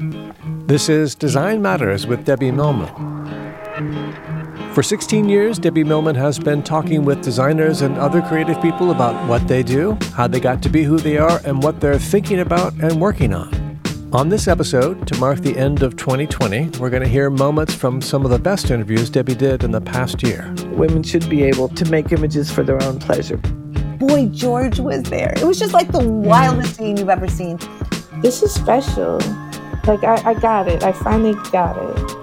This is Design Matters with Debbie Millman. For 16 years, Debbie Millman has been talking with designers and other creative people about what they do, how they got to be who they are, and what they're thinking about and working on. On this episode, to mark the end of 2020, we're going to hear moments from some of the best interviews Debbie did in the past year. Women should be able to make images for their own pleasure. Boy George was there. It was just like the wildest scene you've ever seen. This is special. Like, I, I got it. I finally got it.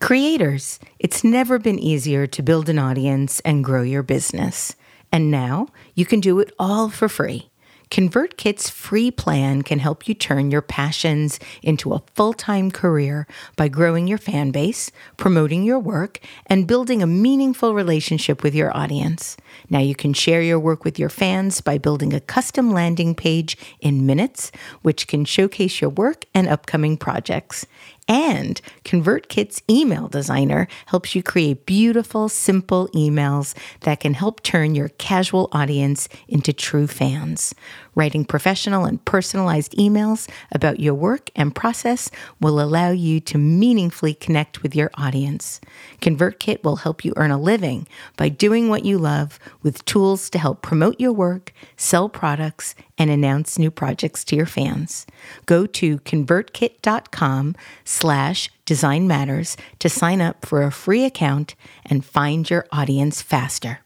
Creators, it's never been easier to build an audience and grow your business. And now you can do it all for free. ConvertKit's free plan can help you turn your passions into a full time career by growing your fan base, promoting your work, and building a meaningful relationship with your audience. Now you can share your work with your fans by building a custom landing page in minutes, which can showcase your work and upcoming projects. And ConvertKit's email designer helps you create beautiful, simple emails that can help turn your casual audience into true fans. Writing professional and personalized emails about your work and process will allow you to meaningfully connect with your audience. ConvertKit will help you earn a living by doing what you love with tools to help promote your work, sell products, and announce new projects to your fans. Go to convertkit.com slash design matters to sign up for a free account and find your audience faster.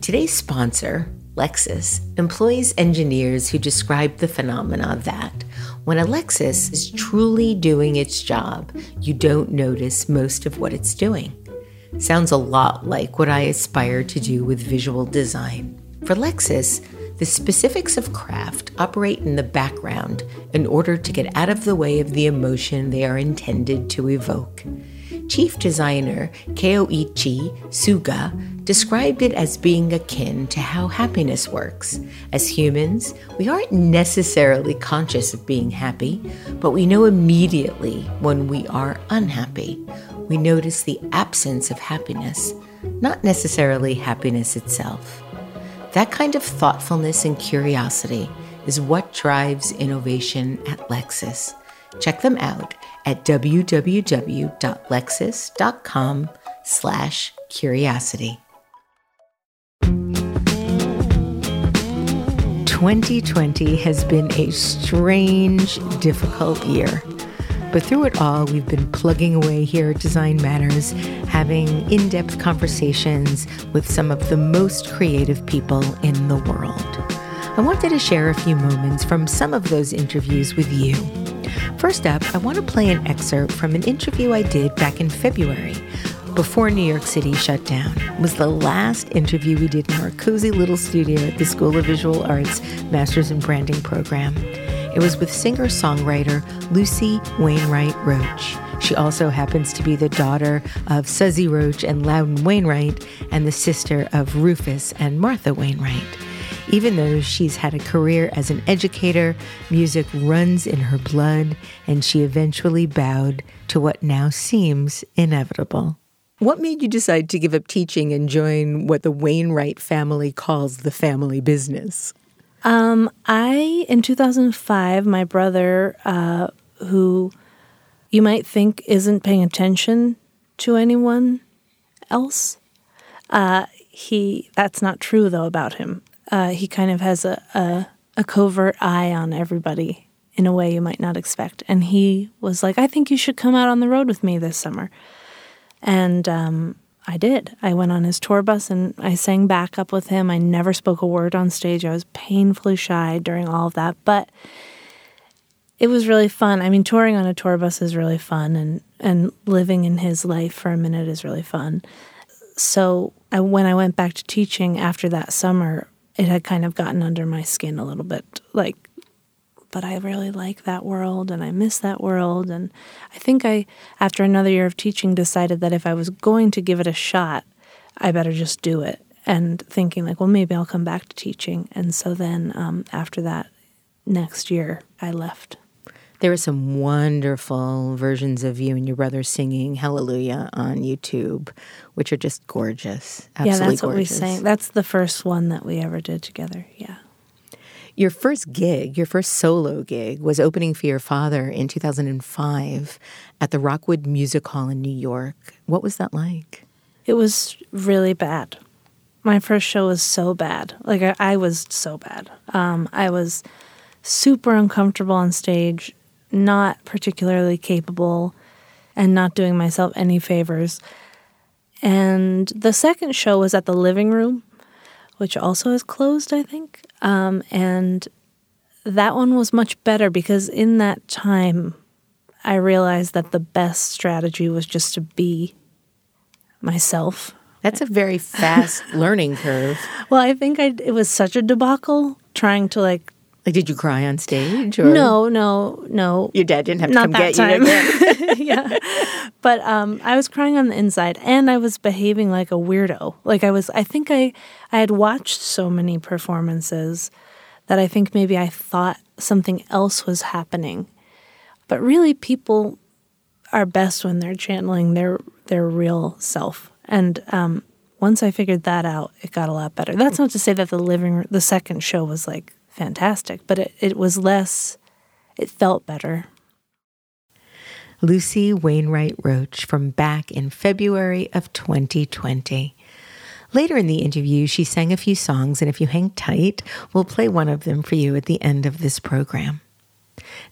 Today's sponsor, Lexus, employs engineers who describe the phenomena that when a Lexus is truly doing its job, you don't notice most of what it's doing. Sounds a lot like what I aspire to do with visual design. For Lexus, the specifics of craft operate in the background in order to get out of the way of the emotion they are intended to evoke. Chief designer Koichi Suga described it as being akin to how happiness works. As humans, we aren't necessarily conscious of being happy, but we know immediately when we are unhappy. We notice the absence of happiness, not necessarily happiness itself. That kind of thoughtfulness and curiosity is what drives innovation at Lexus. Check them out at www.lexus.com slash curiosity. 2020 has been a strange, difficult year. But through it all, we've been plugging away here at Design Matters, having in depth conversations with some of the most creative people in the world. I wanted to share a few moments from some of those interviews with you. First up, I want to play an excerpt from an interview I did back in February before New York City shut down. It was the last interview we did in our cozy little studio at the School of Visual Arts Masters in Branding program. It was with singer songwriter Lucy Wainwright Roche. She also happens to be the daughter of Suzzy Roche and Loudon Wainwright and the sister of Rufus and Martha Wainwright. Even though she's had a career as an educator, music runs in her blood, and she eventually bowed to what now seems inevitable. What made you decide to give up teaching and join what the Wainwright family calls the family business? Um, I in 2005, my brother, uh, who you might think isn't paying attention to anyone else, uh, he that's not true though about him. Uh, he kind of has a, a a covert eye on everybody in a way you might not expect, and he was like, "I think you should come out on the road with me this summer," and um, I did. I went on his tour bus and I sang backup with him. I never spoke a word on stage. I was painfully shy during all of that, but it was really fun. I mean, touring on a tour bus is really fun, and and living in his life for a minute is really fun. So I, when I went back to teaching after that summer, it had kind of gotten under my skin a little bit. Like but I really like that world and I miss that world. And I think I, after another year of teaching, decided that if I was going to give it a shot, I better just do it. And thinking, like, well, maybe I'll come back to teaching. And so then um, after that, next year, I left. There are some wonderful versions of you and your brother singing Hallelujah on YouTube, which are just gorgeous. Absolutely yeah, that's gorgeous. what we sang. That's the first one that we ever did together. Yeah. Your first gig, your first solo gig, was opening for your father in 2005 at the Rockwood Music Hall in New York. What was that like? It was really bad. My first show was so bad. Like, I, I was so bad. Um, I was super uncomfortable on stage, not particularly capable, and not doing myself any favors. And the second show was at the living room, which also is closed, I think. Um, and that one was much better because in that time, I realized that the best strategy was just to be myself. That's a very fast learning curve. Well, I think I, it was such a debacle trying to like. Like, did you cry on stage? Or No, no, no. Your dad didn't have to Not come that get time. you again. yeah. But um, I was crying on the inside and I was behaving like a weirdo. Like I was, I think I, I had watched so many performances that I think maybe I thought something else was happening. But really, people are best when they're channeling their their real self. And um, once I figured that out, it got a lot better. That's not to say that the living the second show was like fantastic, but it, it was less. It felt better. Lucy Wainwright Roche from back in February of 2020. Later in the interview, she sang a few songs, and if you hang tight, we'll play one of them for you at the end of this program.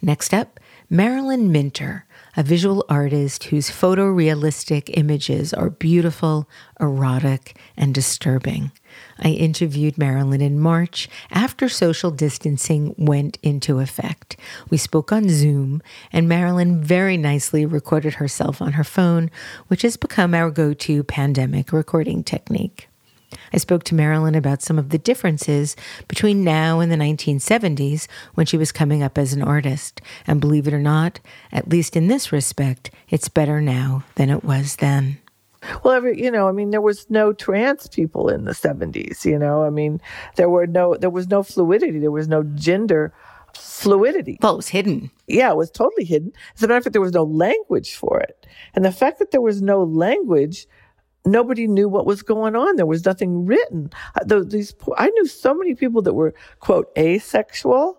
Next up, Marilyn Minter, a visual artist whose photorealistic images are beautiful, erotic, and disturbing. I interviewed Marilyn in March after social distancing went into effect. We spoke on Zoom, and Marilyn very nicely recorded herself on her phone, which has become our go to pandemic recording technique. I spoke to Marilyn about some of the differences between now and the 1970s when she was coming up as an artist. And believe it or not, at least in this respect, it's better now than it was then. Well, every, you know, I mean, there was no trans people in the 70s, you know, I mean, there were no, there was no fluidity, there was no gender fluidity. Well, it was hidden. Yeah, it was totally hidden. As a matter of fact, there was no language for it. And the fact that there was no language, nobody knew what was going on. There was nothing written. Uh, These, I knew so many people that were, quote, asexual.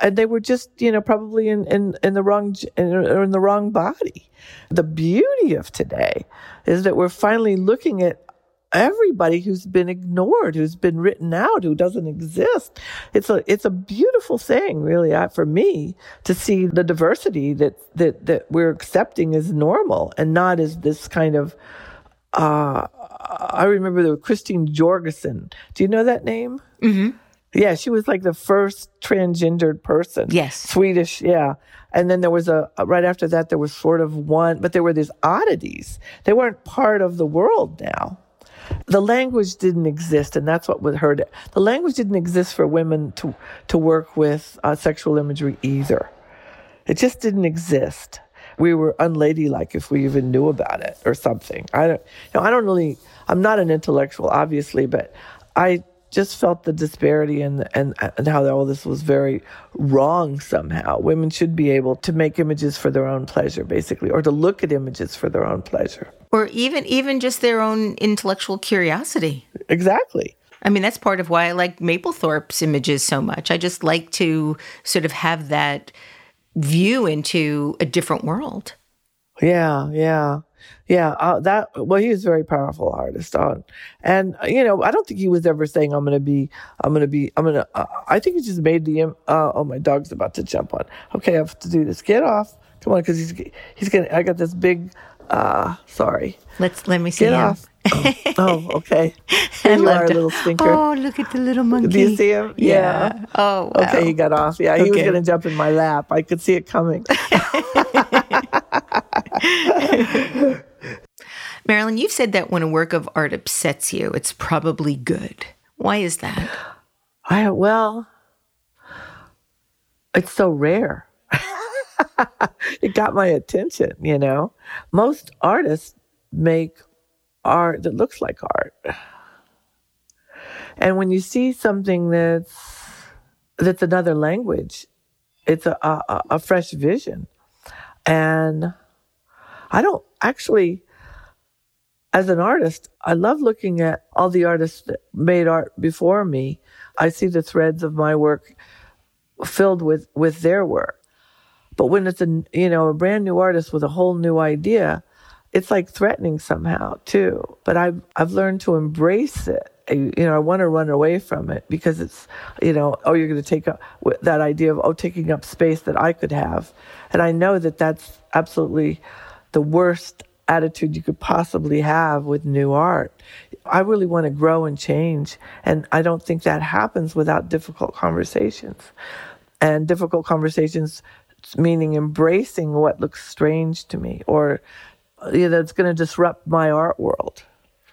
And they were just, you know, probably in, in, in the wrong, in, or in the wrong body. The beauty of today is that we're finally looking at everybody who's been ignored, who's been written out, who doesn't exist. It's a it's a beautiful thing, really, for me to see the diversity that that that we're accepting as normal and not as this kind of. Uh, I remember the Christine Jorgensen. Do you know that name? Mm-hmm. Yeah, she was like the first transgendered person. Yes. Swedish, yeah. And then there was a, right after that, there was sort of one, but there were these oddities. They weren't part of the world now. The language didn't exist, and that's what would hurt it. The language didn't exist for women to, to work with uh, sexual imagery either. It just didn't exist. We were unladylike if we even knew about it or something. I don't, you know, I don't really, I'm not an intellectual, obviously, but I just felt the disparity and, and, and how all this was very wrong somehow. Women should be able to make images for their own pleasure, basically, or to look at images for their own pleasure. Or even even just their own intellectual curiosity. Exactly. I mean, that's part of why I like Mapplethorpe's images so much. I just like to sort of have that view into a different world. Yeah, yeah, yeah. Uh, that well, he was a very powerful artist on, and uh, you know, I don't think he was ever saying, "I'm going to be, I'm going to be, I'm going to." Uh, I think he just made the. Uh, oh, my dog's about to jump on. Okay, I have to do this. Get off! Come on, because he's he's gonna. I got this big. uh Sorry. Let's let me see Get him. off. Oh, oh, okay. Here you are, loved little stinker. Oh, look at the little monkey. Do you see him? Yeah. Oh, wow. Okay, he got off. Yeah, he was going to jump in my lap. I could see it coming. Marilyn, you've said that when a work of art upsets you, it's probably good. Why is that? I well, it's so rare. it got my attention, you know. Most artists make art that looks like art. And when you see something that's that's another language, it's a, a, a fresh vision. And I don't actually as an artist, I love looking at all the artists that made art before me. I see the threads of my work filled with with their work. But when it's a you know a brand new artist with a whole new idea, it's like threatening somehow too. But I've I've learned to embrace it. You know, I want to run away from it because it's, you know, oh, you're going to take up that idea of oh, taking up space that I could have, and I know that that's absolutely the worst attitude you could possibly have with new art. I really want to grow and change. And I don't think that happens without difficult conversations. And difficult conversations meaning embracing what looks strange to me or you know it's going to disrupt my art world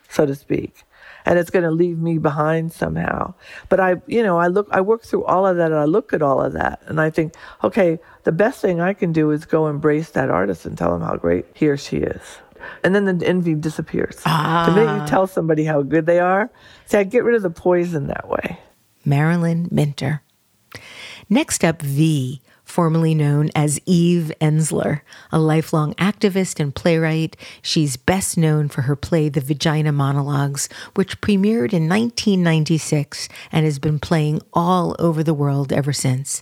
so to speak and it's going to leave me behind somehow but i you know i look i work through all of that and i look at all of that and i think okay the best thing i can do is go embrace that artist and tell him how great he or she is and then the envy disappears. Ah. The minute you tell somebody how good they are, see, I get rid of the poison that way. Marilyn Minter. Next up, V, formerly known as Eve Ensler, a lifelong activist and playwright. She's best known for her play The Vagina Monologues, which premiered in 1996 and has been playing all over the world ever since.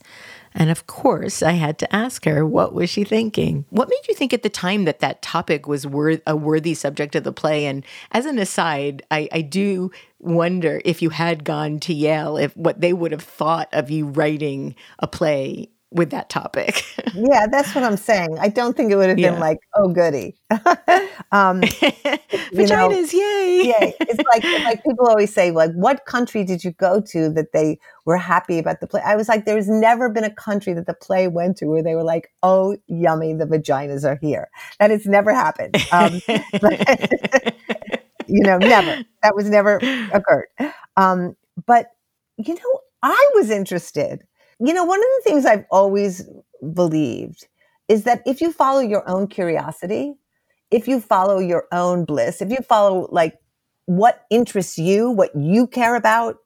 And of course, I had to ask her, what was she thinking? What made you think at the time that that topic was worth, a worthy subject of the play? And as an aside, I, I do wonder if you had gone to Yale, if what they would have thought of you writing a play with that topic. yeah, that's what I'm saying. I don't think it would have been yeah. like, oh, goody. um, Vaginas, know, yay! yay! It's like like people always say, like, what country did you go to that they were happy about the play? I was like, there's never been a country that the play went to where they were like, oh, yummy, the vaginas are here. That has never happened. Um, but, you know, never. That was never occurred. Um, but you know, I was interested you know, one of the things I've always believed is that if you follow your own curiosity, if you follow your own bliss, if you follow like what interests you, what you care about,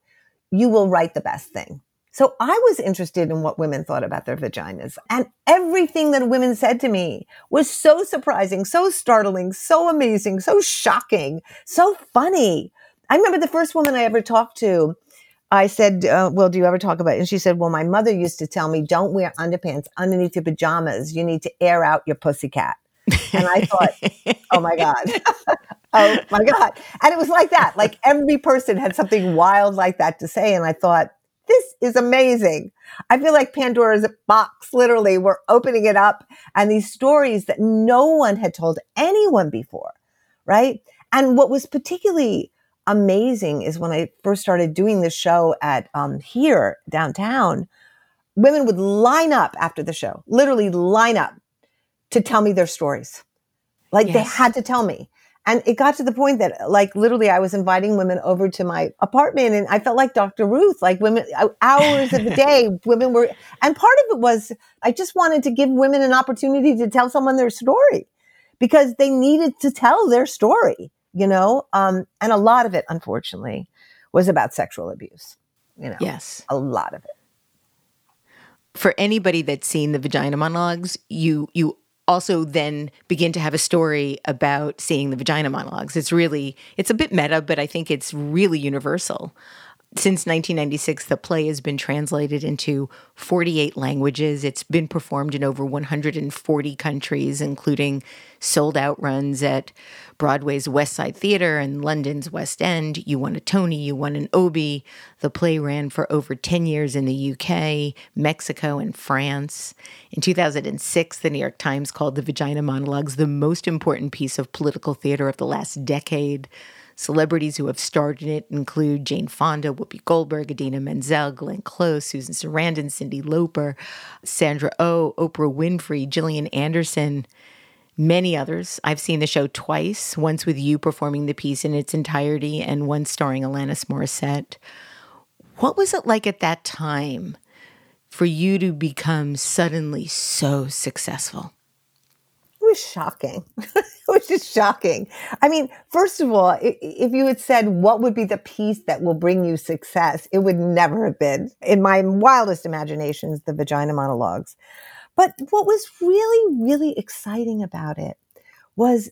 you will write the best thing. So I was interested in what women thought about their vaginas. And everything that women said to me was so surprising, so startling, so amazing, so shocking, so funny. I remember the first woman I ever talked to I said, uh, well, do you ever talk about it? And she said, well, my mother used to tell me, don't wear underpants underneath your pajamas. You need to air out your pussycat. And I thought, oh my God. oh my God. And it was like that. Like every person had something wild like that to say. And I thought, this is amazing. I feel like Pandora's box, literally, we're opening it up and these stories that no one had told anyone before. Right. And what was particularly amazing is when I first started doing the show at um, here downtown, women would line up after the show, literally line up to tell me their stories. Like yes. they had to tell me. And it got to the point that like literally I was inviting women over to my apartment and I felt like Dr. Ruth, like women hours of the day, women were, and part of it was I just wanted to give women an opportunity to tell someone their story because they needed to tell their story you know? Um, and a lot of it, unfortunately, was about sexual abuse. You know, yes, a lot of it. For anybody that's seen the vagina monologues, you you also then begin to have a story about seeing the vagina monologues. It's really it's a bit meta, but I think it's really universal. Since 1996, the play has been translated into 48 languages. It's been performed in over 140 countries, including sold out runs at Broadway's West Side Theatre and London's West End. You won a Tony, you won an Obie. The play ran for over 10 years in the UK, Mexico, and France. In 2006, the New York Times called the Vagina Monologues the most important piece of political theater of the last decade. Celebrities who have starred in it include Jane Fonda, Whoopi Goldberg, Idina Menzel, Glenn Close, Susan Sarandon, Cyndi Lauper, Sandra O, oh, Oprah Winfrey, Gillian Anderson, many others. I've seen the show twice, once with you performing the piece in its entirety and once starring Alanis Morissette. What was it like at that time for you to become suddenly so successful? Was shocking. it was just shocking. I mean, first of all, if you had said what would be the piece that will bring you success, it would never have been, in my wildest imaginations, the vagina monologues. But what was really, really exciting about it was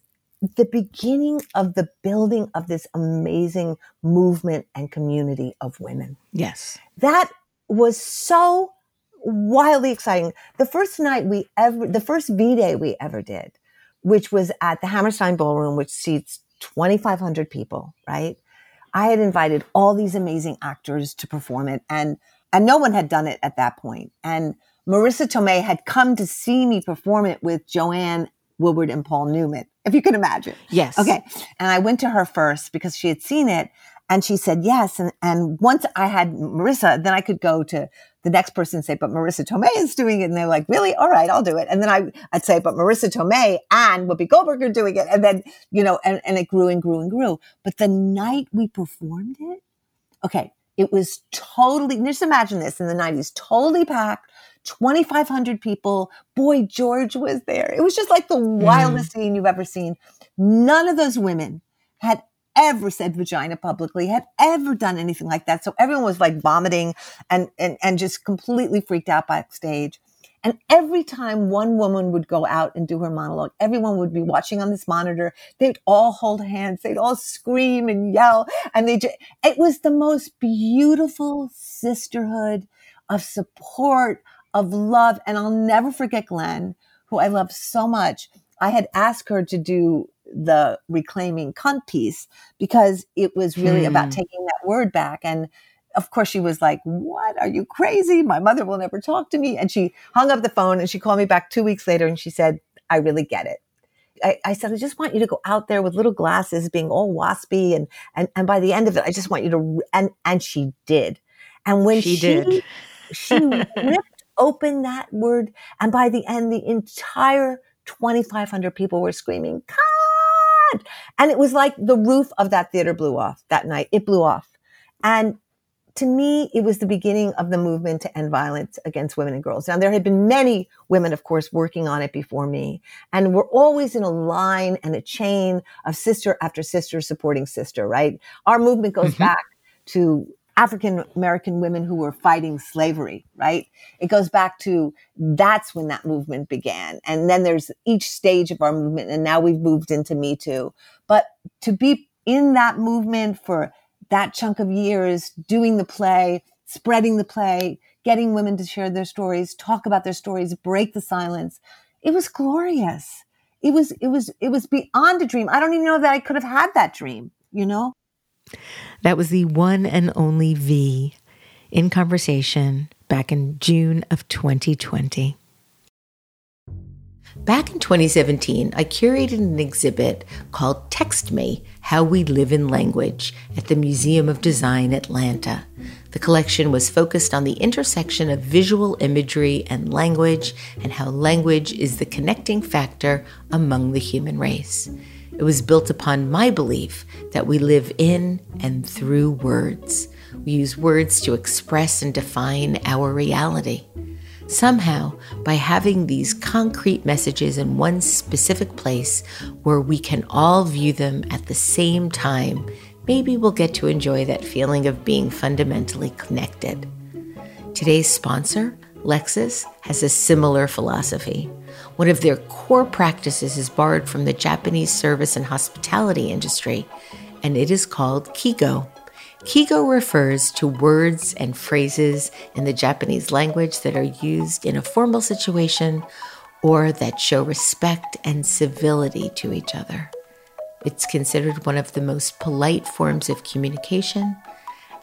the beginning of the building of this amazing movement and community of women. Yes. That was so wildly exciting. The first night we ever, the first V Day we ever did, which was at the Hammerstein Ballroom, which seats 2,500 people, right? I had invited all these amazing actors to perform it and, and no one had done it at that point. And Marisa Tomei had come to see me perform it with Joanne Woodward and Paul Newman, if you can imagine. Yes. Okay. And I went to her first because she had seen it and she said yes. And, and once I had Marisa, then I could go to the next person say, but Marisa Tomei is doing it. And they're like, really? All right, I'll do it. And then I, I'd say, but Marisa Tomei and Whoopi Goldberg are doing it. And then, you know, and, and it grew and grew and grew. But the night we performed it, okay, it was totally, just imagine this in the 90s, totally packed. 2,500 people. Boy, George was there. It was just like the wildest mm. scene you've ever seen. None of those women had ever said vagina publicly, had ever done anything like that. So everyone was like vomiting and, and, and just completely freaked out backstage. And every time one woman would go out and do her monologue, everyone would be watching on this monitor. They'd all hold hands. They'd all scream and yell. And they just, it was the most beautiful sisterhood of support, of love. And I'll never forget Glenn, who I love so much. I had asked her to do the reclaiming cunt piece because it was really hmm. about taking that word back. And of course, she was like, What? Are you crazy? My mother will never talk to me. And she hung up the phone and she called me back two weeks later and she said, I really get it. I, I, said, I just want you to go out there with little glasses, being all waspy. And, and, and by the end of it, I just want you to, and, and she did. And when she, she did, she ripped open that word. And by the end, the entire 2,500 people were screaming, God! And it was like the roof of that theater blew off that night. It blew off. And to me, it was the beginning of the movement to end violence against women and girls. Now, there had been many women, of course, working on it before me. And we're always in a line and a chain of sister after sister supporting sister, right? Our movement goes mm-hmm. back to African American women who were fighting slavery, right? It goes back to that's when that movement began. And then there's each stage of our movement. And now we've moved into Me Too. But to be in that movement for that chunk of years, doing the play, spreading the play, getting women to share their stories, talk about their stories, break the silence, it was glorious. It was, it was, it was beyond a dream. I don't even know that I could have had that dream, you know? That was the one and only V in conversation back in June of 2020. Back in 2017, I curated an exhibit called Text Me How We Live in Language at the Museum of Design Atlanta. The collection was focused on the intersection of visual imagery and language and how language is the connecting factor among the human race. It was built upon my belief that we live in and through words. We use words to express and define our reality. Somehow, by having these concrete messages in one specific place where we can all view them at the same time, maybe we'll get to enjoy that feeling of being fundamentally connected. Today's sponsor, Lexus, has a similar philosophy. One of their core practices is borrowed from the Japanese service and hospitality industry, and it is called Keigo. Keigo refers to words and phrases in the Japanese language that are used in a formal situation or that show respect and civility to each other. It's considered one of the most polite forms of communication,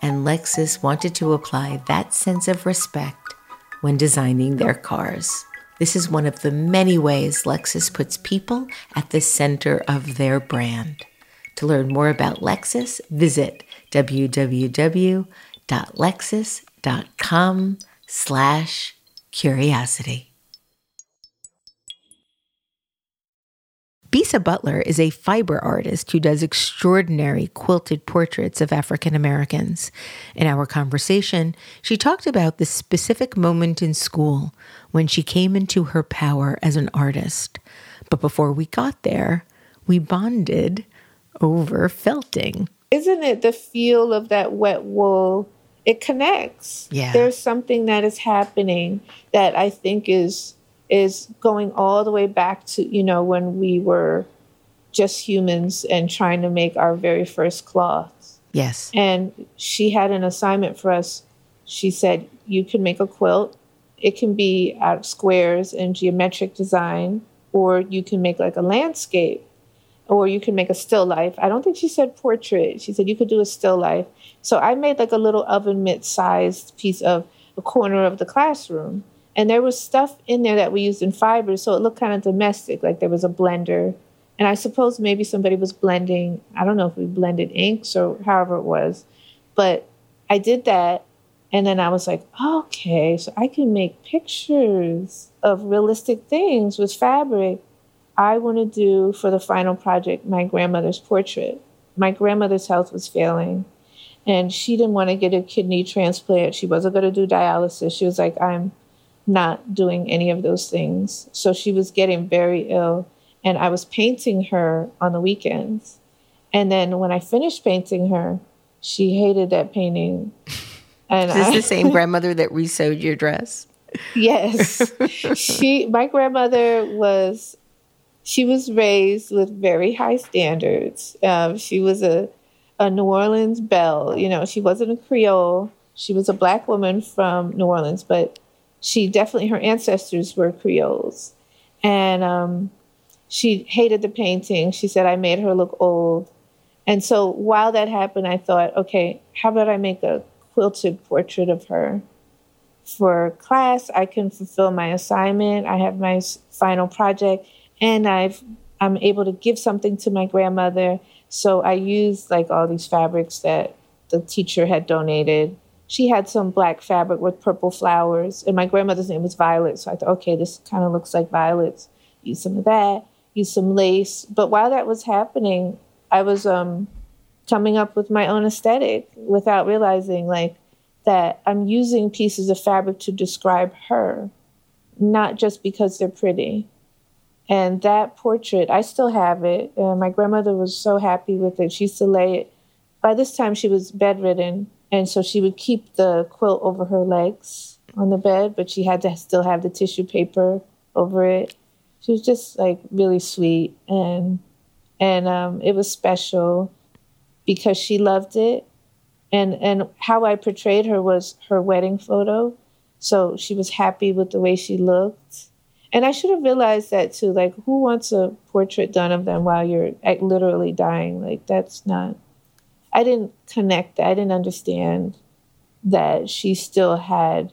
and Lexus wanted to apply that sense of respect when designing their cars. This is one of the many ways Lexus puts people at the center of their brand. To learn more about Lexus, visit www.lexus.com slash curiosity. Bisa Butler is a fiber artist who does extraordinary quilted portraits of African Americans. In our conversation, she talked about the specific moment in school when she came into her power as an artist. But before we got there, we bonded over felting. Isn't it the feel of that wet wool? It connects. Yeah. There's something that is happening that I think is is going all the way back to, you know, when we were just humans and trying to make our very first cloths. Yes. And she had an assignment for us. She said, You can make a quilt. It can be out of squares and geometric design, or you can make like a landscape, or you can make a still life. I don't think she said portrait. She said you could do a still life. So I made like a little oven mitt sized piece of a corner of the classroom. And there was stuff in there that we used in fibers, so it looked kind of domestic, like there was a blender. And I suppose maybe somebody was blending, I don't know if we blended inks or however it was. But I did that. And then I was like, okay, so I can make pictures of realistic things with fabric. I want to do for the final project my grandmother's portrait. My grandmother's health was failing and she didn't want to get a kidney transplant. She wasn't going to do dialysis. She was like, I'm not doing any of those things. So she was getting very ill. And I was painting her on the weekends. And then when I finished painting her, she hated that painting. And Is this I, the same grandmother that resewed your dress? Yes. she my grandmother was she was raised with very high standards. Um, she was a a New Orleans belle. You know, she wasn't a Creole. She was a black woman from New Orleans, but she definitely her ancestors were Creoles, and um, she hated the painting. She said I made her look old, and so while that happened, I thought, okay, how about I make a quilted portrait of her for class? I can fulfill my assignment. I have my final project, and I've I'm able to give something to my grandmother. So I used like all these fabrics that the teacher had donated she had some black fabric with purple flowers, and my grandmother's name was Violet. So I thought, okay, this kind of looks like violets. Use some of that. Use some lace. But while that was happening, I was um, coming up with my own aesthetic without realizing, like, that I'm using pieces of fabric to describe her, not just because they're pretty. And that portrait, I still have it. Uh, my grandmother was so happy with it. She used to lay it. By this time, she was bedridden and so she would keep the quilt over her legs on the bed, but she had to still have the tissue paper over it. She was just like really sweet and and um, it was special because she loved it and and how I portrayed her was her wedding photo. So she was happy with the way she looked. And I should have realized that too. Like, who wants a portrait done of them while you're literally dying? Like, that's not I didn't connect. I didn't understand that she still had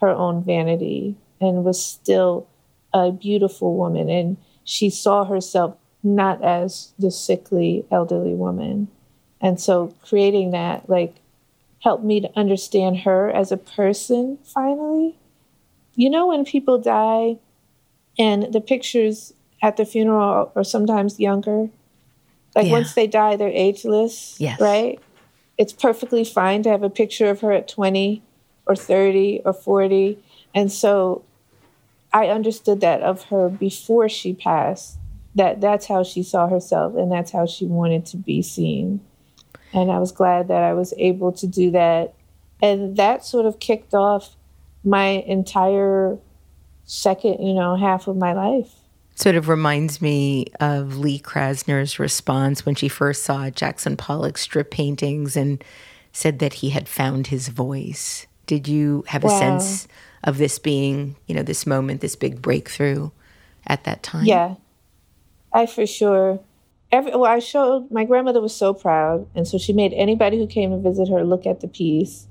her own vanity and was still a beautiful woman. And she saw herself not as the sickly elderly woman. And so creating that, like, helped me to understand her as a person finally. You know, when people die and the pictures at the funeral are sometimes younger, like yeah. once they die, they're ageless. Yes. Right? It's perfectly fine to have a picture of her at 20 or 30 or 40. And so I understood that of her before she passed, that that's how she saw herself and that's how she wanted to be seen. And I was glad that I was able to do that. And that sort of kicked off my entire second, you know, half of my life sort of reminds me of Lee Krasner's response when she first saw Jackson Pollock's drip paintings and said that he had found his voice. Did you have a wow. sense of this being, you know, this moment, this big breakthrough at that time? Yeah, I for sure. Every, well, I showed my grandmother was so proud, and so she made anybody who came to visit her look at the piece.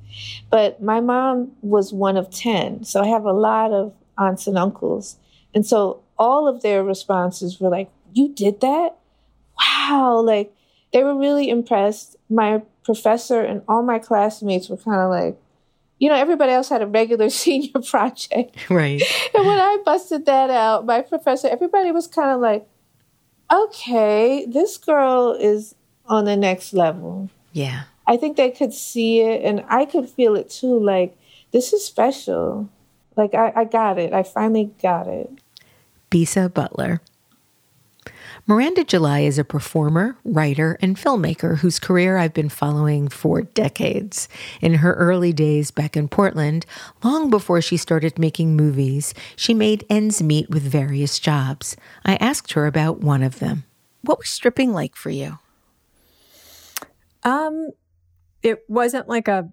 But my mom was one of ten, so I have a lot of aunts and uncles, and so all of their responses were like, You did that? Wow. Like they were really impressed. My professor and all my classmates were kind of like, you know, everybody else had a regular senior project. Right. And when I busted that out, my professor, everybody was kind of like, okay, this girl is on the next level. Yeah. I think they could see it and I could feel it too. Like, this is special. Like, I, I got it. I finally got it. Bisa Butler. Miranda July is a performer, writer, and filmmaker whose career I've been following for decades. In her early days back in Portland, long before she started making movies, she made ends meet with various jobs. I asked her about one of them. What was stripping like for you? Um, it wasn't like a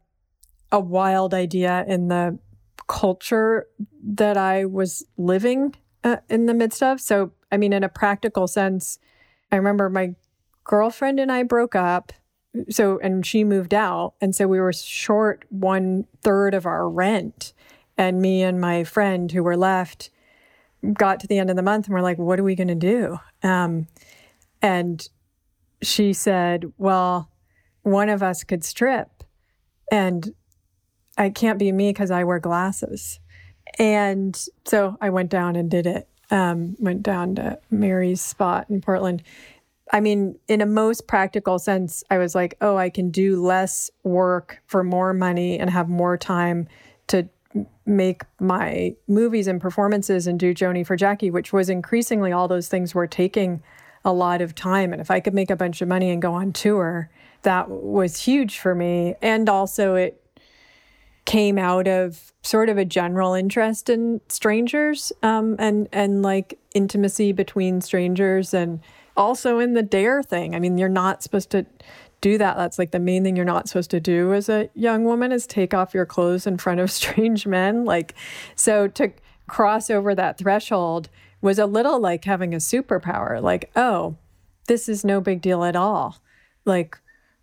a wild idea in the culture that I was living uh, in the midst of. So, I mean, in a practical sense, I remember my girlfriend and I broke up. So, and she moved out. And so we were short one third of our rent. And me and my friend who were left got to the end of the month and we're like, what are we going to do? Um, and she said, well, one of us could strip. And I can't be me because I wear glasses. And so I went down and did it. Um, went down to Mary's spot in Portland. I mean, in a most practical sense, I was like, oh, I can do less work for more money and have more time to make my movies and performances and do Joanie 4 Jackie, which was increasingly all those things were taking a lot of time. And if I could make a bunch of money and go on tour, that was huge for me. And also, it came out of sort of a general interest in strangers um, and and like intimacy between strangers and also in the dare thing. I mean, you're not supposed to do that. That's like the main thing you're not supposed to do as a young woman is take off your clothes in front of strange men. Like, so to cross over that threshold was a little like having a superpower. Like, oh, this is no big deal at all. Like,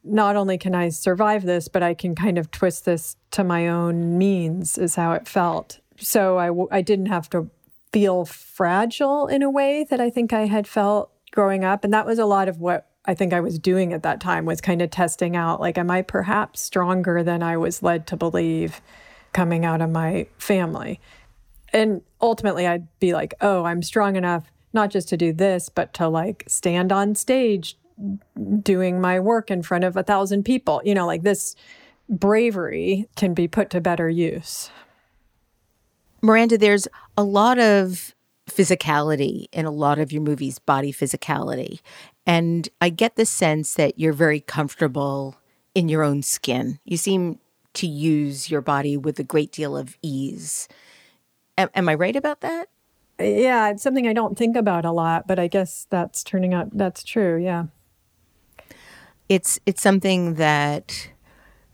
not only can I survive this, but I can kind of twist this to my own means, is how it felt. So I w- I didn't have to feel fragile in a way that I think I had felt growing up. And that was a lot of what I think I was doing at that time was kind of testing out like, am I perhaps stronger than I was led to believe coming out of my family? And ultimately, I'd be like, oh, I'm strong enough not just to do this, but to like stand on stage doing my work in front of a thousand people. You know, like this bravery can be put to better use. Miranda, there's a lot of physicality in a lot of your movies, body physicality. And I get the sense that you're very comfortable in your own skin. You seem to use your body with a great deal of ease. Am, am I right about that? Yeah, it's something I don't think about a lot, but I guess that's turning out that's true. Yeah it's it's something that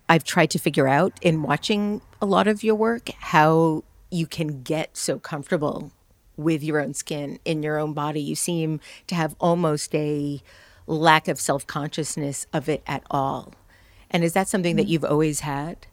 I've tried to figure out in watching a lot of your work how you can get so comfortable with your own skin in your own body. You seem to have almost a lack of self consciousness of it at all. And is that something that mm. you've always had?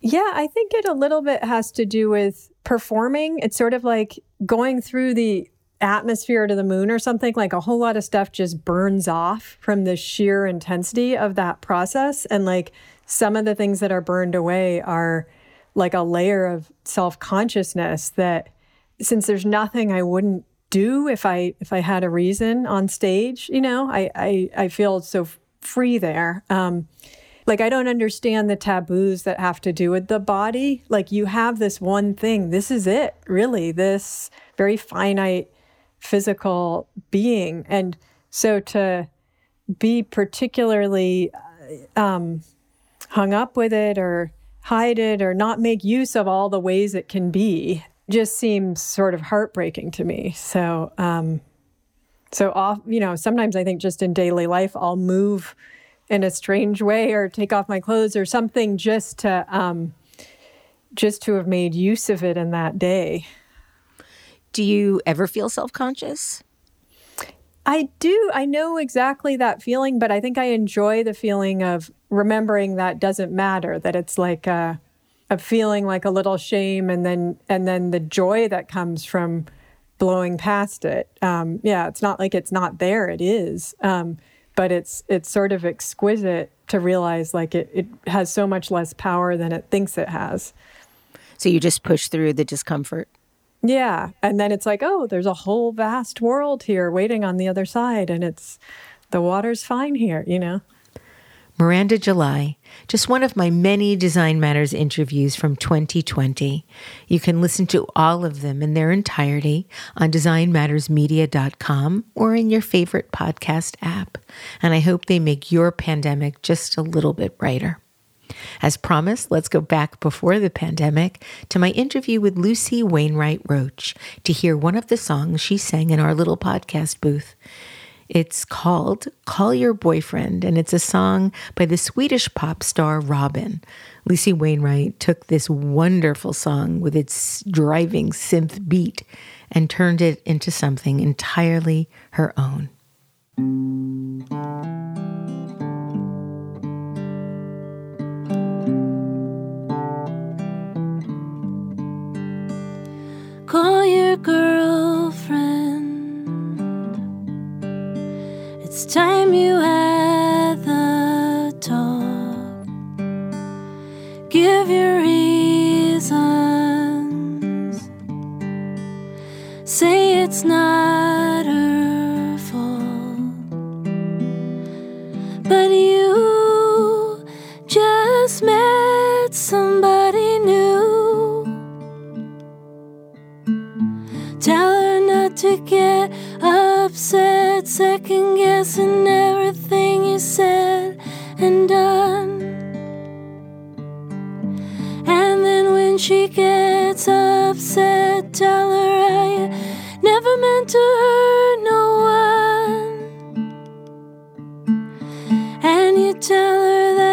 Yeah, I think it a little bit has to do with performing. It's sort of like going through the atmosphere to the moon or something, like a whole lot of stuff just burns off from the sheer intensity of that process. And like some of the things that are burned away are like a layer of self consciousness that since there's nothing I wouldn't do if I if I had a reason on stage, you know, I I, I feel so free there. Um, like I don't understand the taboos that have to do with the body. Like you have this one thing. This is it, really. This very finite physical being. And so to be particularly uh, um, hung up with it or hide it or not make use of all the ways it can be just seems sort of heartbreaking to me. So, um, so off, you know, sometimes I think just in daily life, I'll move in a strange way or take off my clothes or something just to, um, just to have made use of it in that day. Do you ever feel self conscious? I do. I know exactly that feeling, but I think I enjoy the feeling of remembering that doesn't matter, that it's like a, a feeling like a little shame and then and then the joy that comes from blowing past it. Um, yeah, it's not like it's not there, it is. Um, but it's it's sort of exquisite to realize like it, it has so much less power than it thinks it has. So you just push through the discomfort? Yeah. And then it's like, oh, there's a whole vast world here waiting on the other side. And it's the water's fine here, you know? Miranda July, just one of my many Design Matters interviews from 2020. You can listen to all of them in their entirety on designmattersmedia.com or in your favorite podcast app. And I hope they make your pandemic just a little bit brighter. As promised, let's go back before the pandemic to my interview with Lucy Wainwright Roche to hear one of the songs she sang in our little podcast booth. It's called Call Your Boyfriend, and it's a song by the Swedish pop star Robyn. Lucy Wainwright took this wonderful song with its driving synth beat and turned it into something entirely her own. You tell her that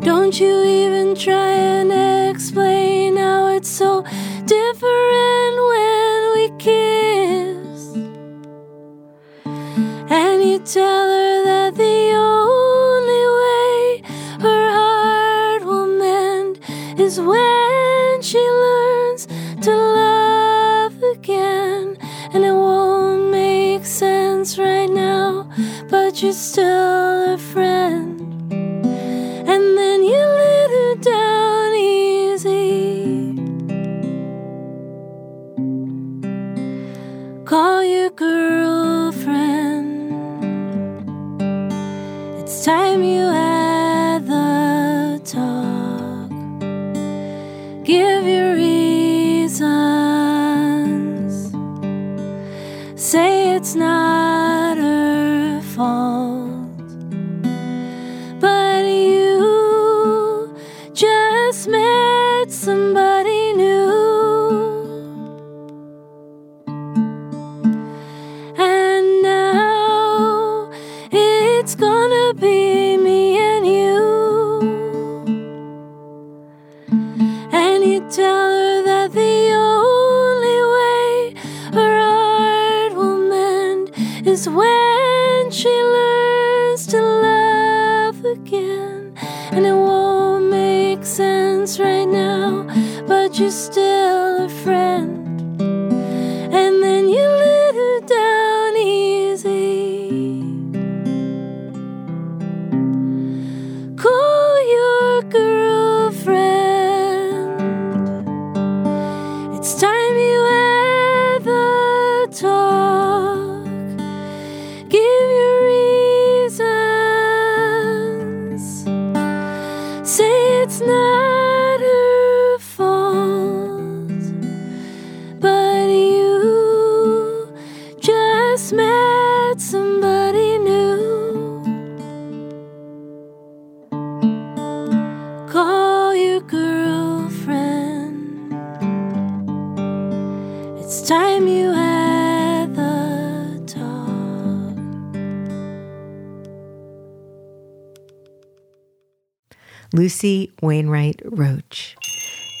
Don't you even try and explain how it's so different when we kiss. And you tell her that the only way her heart will mend is when she learns to love again. And it won't make sense right now, but you're still Lucy Wainwright Roche.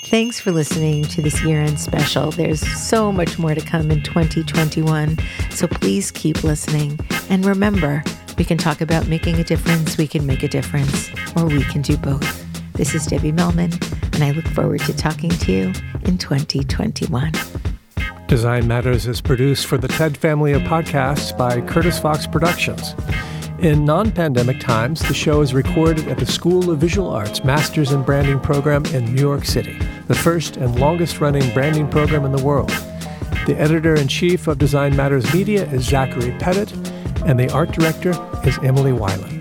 Thanks for listening to this year end special. There's so much more to come in 2021, so please keep listening. And remember, we can talk about making a difference, we can make a difference, or we can do both. This is Debbie Millman, and I look forward to talking to you in 2021. Design Matters is produced for the TED family of podcasts by Curtis Fox Productions. In non pandemic times, the show is recorded at the School of Visual Arts Masters in Branding program in New York City, the first and longest running branding program in the world. The editor in chief of Design Matters Media is Zachary Pettit, and the art director is Emily Weiland.